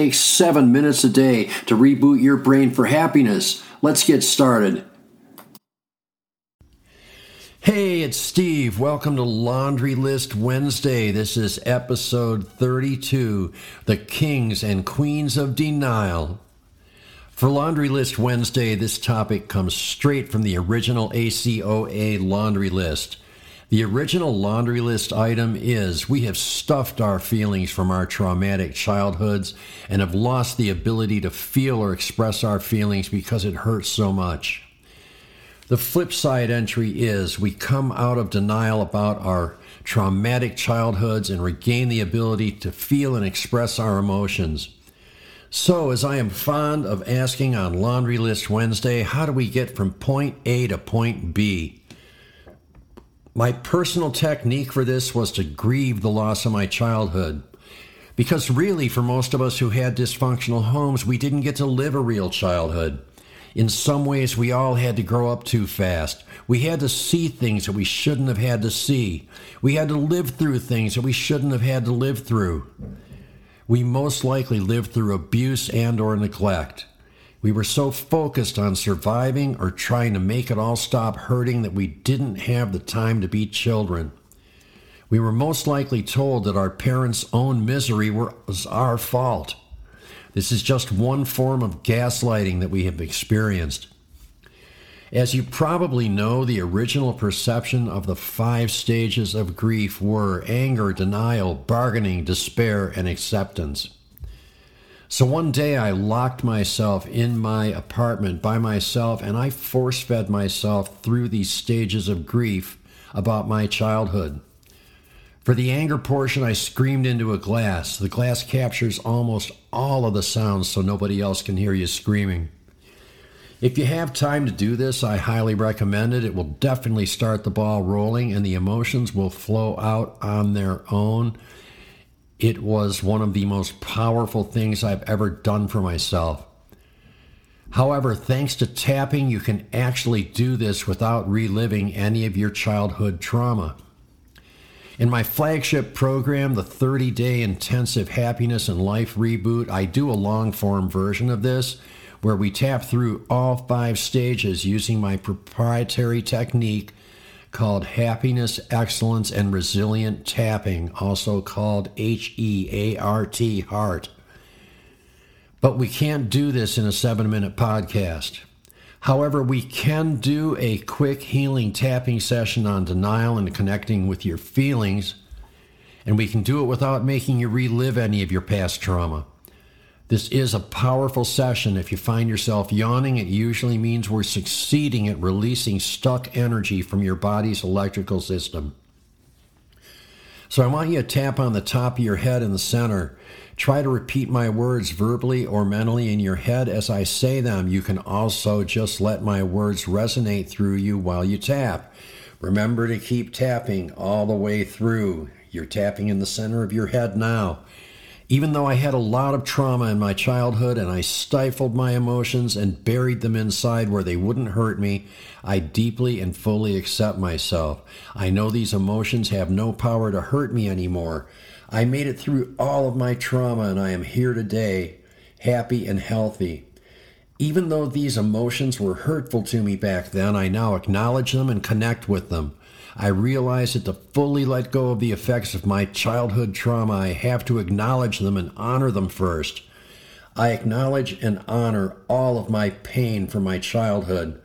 takes seven minutes a day to reboot your brain for happiness. Let's get started. Hey, it's Steve. Welcome to Laundry List Wednesday. This is episode 32 The Kings and Queens of Denial. For Laundry List Wednesday, this topic comes straight from the original ACOA laundry list. The original laundry list item is We have stuffed our feelings from our traumatic childhoods and have lost the ability to feel or express our feelings because it hurts so much. The flip side entry is We come out of denial about our traumatic childhoods and regain the ability to feel and express our emotions. So, as I am fond of asking on Laundry List Wednesday, how do we get from point A to point B? My personal technique for this was to grieve the loss of my childhood. Because really, for most of us who had dysfunctional homes, we didn't get to live a real childhood. In some ways, we all had to grow up too fast. We had to see things that we shouldn't have had to see. We had to live through things that we shouldn't have had to live through. We most likely lived through abuse and or neglect. We were so focused on surviving or trying to make it all stop hurting that we didn't have the time to be children. We were most likely told that our parents' own misery was our fault. This is just one form of gaslighting that we have experienced. As you probably know, the original perception of the five stages of grief were anger, denial, bargaining, despair, and acceptance. So one day I locked myself in my apartment by myself and I force fed myself through these stages of grief about my childhood. For the anger portion, I screamed into a glass. The glass captures almost all of the sounds so nobody else can hear you screaming. If you have time to do this, I highly recommend it. It will definitely start the ball rolling and the emotions will flow out on their own it was one of the most powerful things I've ever done for myself. However, thanks to tapping, you can actually do this without reliving any of your childhood trauma. In my flagship program, the 30 day intensive happiness and life reboot, I do a long form version of this where we tap through all five stages using my proprietary technique called Happiness, Excellence, and Resilient Tapping, also called H E A R T, Heart. But we can't do this in a seven minute podcast. However, we can do a quick healing tapping session on denial and connecting with your feelings, and we can do it without making you relive any of your past trauma. This is a powerful session. If you find yourself yawning, it usually means we're succeeding at releasing stuck energy from your body's electrical system. So I want you to tap on the top of your head in the center. Try to repeat my words verbally or mentally in your head as I say them. You can also just let my words resonate through you while you tap. Remember to keep tapping all the way through. You're tapping in the center of your head now. Even though I had a lot of trauma in my childhood and I stifled my emotions and buried them inside where they wouldn't hurt me, I deeply and fully accept myself. I know these emotions have no power to hurt me anymore. I made it through all of my trauma and I am here today, happy and healthy. Even though these emotions were hurtful to me back then, I now acknowledge them and connect with them. I realize that to fully let go of the effects of my childhood trauma, I have to acknowledge them and honor them first. I acknowledge and honor all of my pain from my childhood.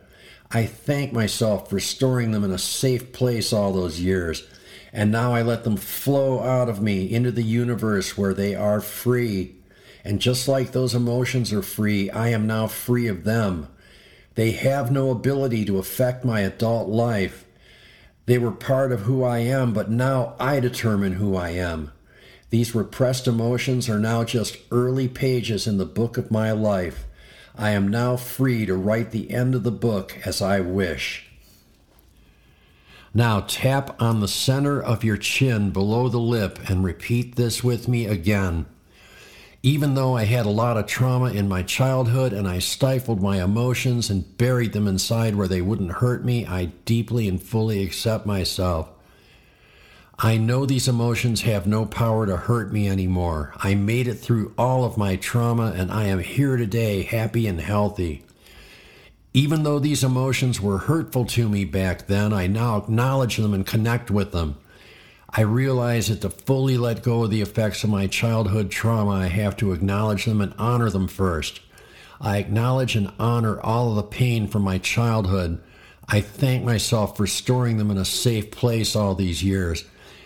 I thank myself for storing them in a safe place all those years. And now I let them flow out of me into the universe where they are free. And just like those emotions are free, I am now free of them. They have no ability to affect my adult life. They were part of who I am, but now I determine who I am. These repressed emotions are now just early pages in the book of my life. I am now free to write the end of the book as I wish. Now tap on the center of your chin below the lip and repeat this with me again. Even though I had a lot of trauma in my childhood and I stifled my emotions and buried them inside where they wouldn't hurt me, I deeply and fully accept myself. I know these emotions have no power to hurt me anymore. I made it through all of my trauma and I am here today, happy and healthy. Even though these emotions were hurtful to me back then, I now acknowledge them and connect with them. I realize that to fully let go of the effects of my childhood trauma, I have to acknowledge them and honor them first. I acknowledge and honor all of the pain from my childhood. I thank myself for storing them in a safe place all these years.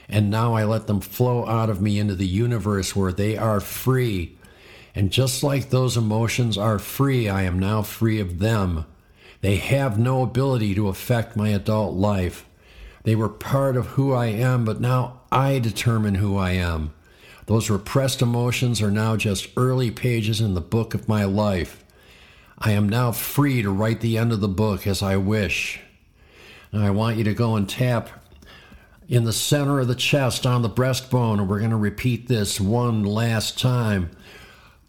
And now I let them flow out of me into the universe where they are free. And just like those emotions are free, I am now free of them. They have no ability to affect my adult life. They were part of who I am, but now I determine who I am. Those repressed emotions are now just early pages in the book of my life. I am now free to write the end of the book as I wish. Now I want you to go and tap in the center of the chest on the breastbone, and we're going to repeat this one last time.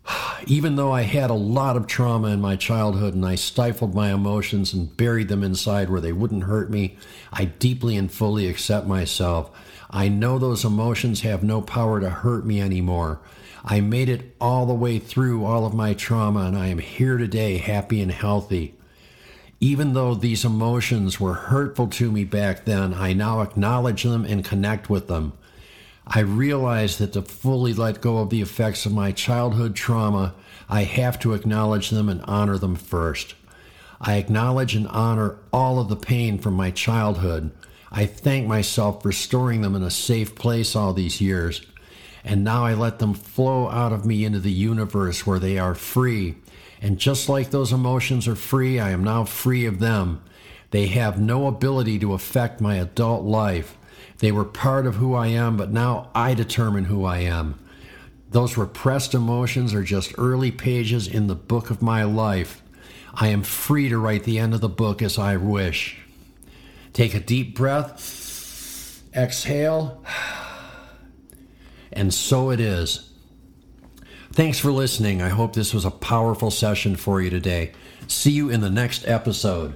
Even though I had a lot of trauma in my childhood and I stifled my emotions and buried them inside where they wouldn't hurt me, I deeply and fully accept myself. I know those emotions have no power to hurt me anymore. I made it all the way through all of my trauma and I am here today, happy and healthy. Even though these emotions were hurtful to me back then, I now acknowledge them and connect with them. I realize that to fully let go of the effects of my childhood trauma, I have to acknowledge them and honor them first. I acknowledge and honor all of the pain from my childhood. I thank myself for storing them in a safe place all these years. And now I let them flow out of me into the universe where they are free. And just like those emotions are free, I am now free of them. They have no ability to affect my adult life. They were part of who I am, but now I determine who I am. Those repressed emotions are just early pages in the book of my life. I am free to write the end of the book as I wish. Take a deep breath, exhale, and so it is. Thanks for listening. I hope this was a powerful session for you today. See you in the next episode.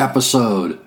episode.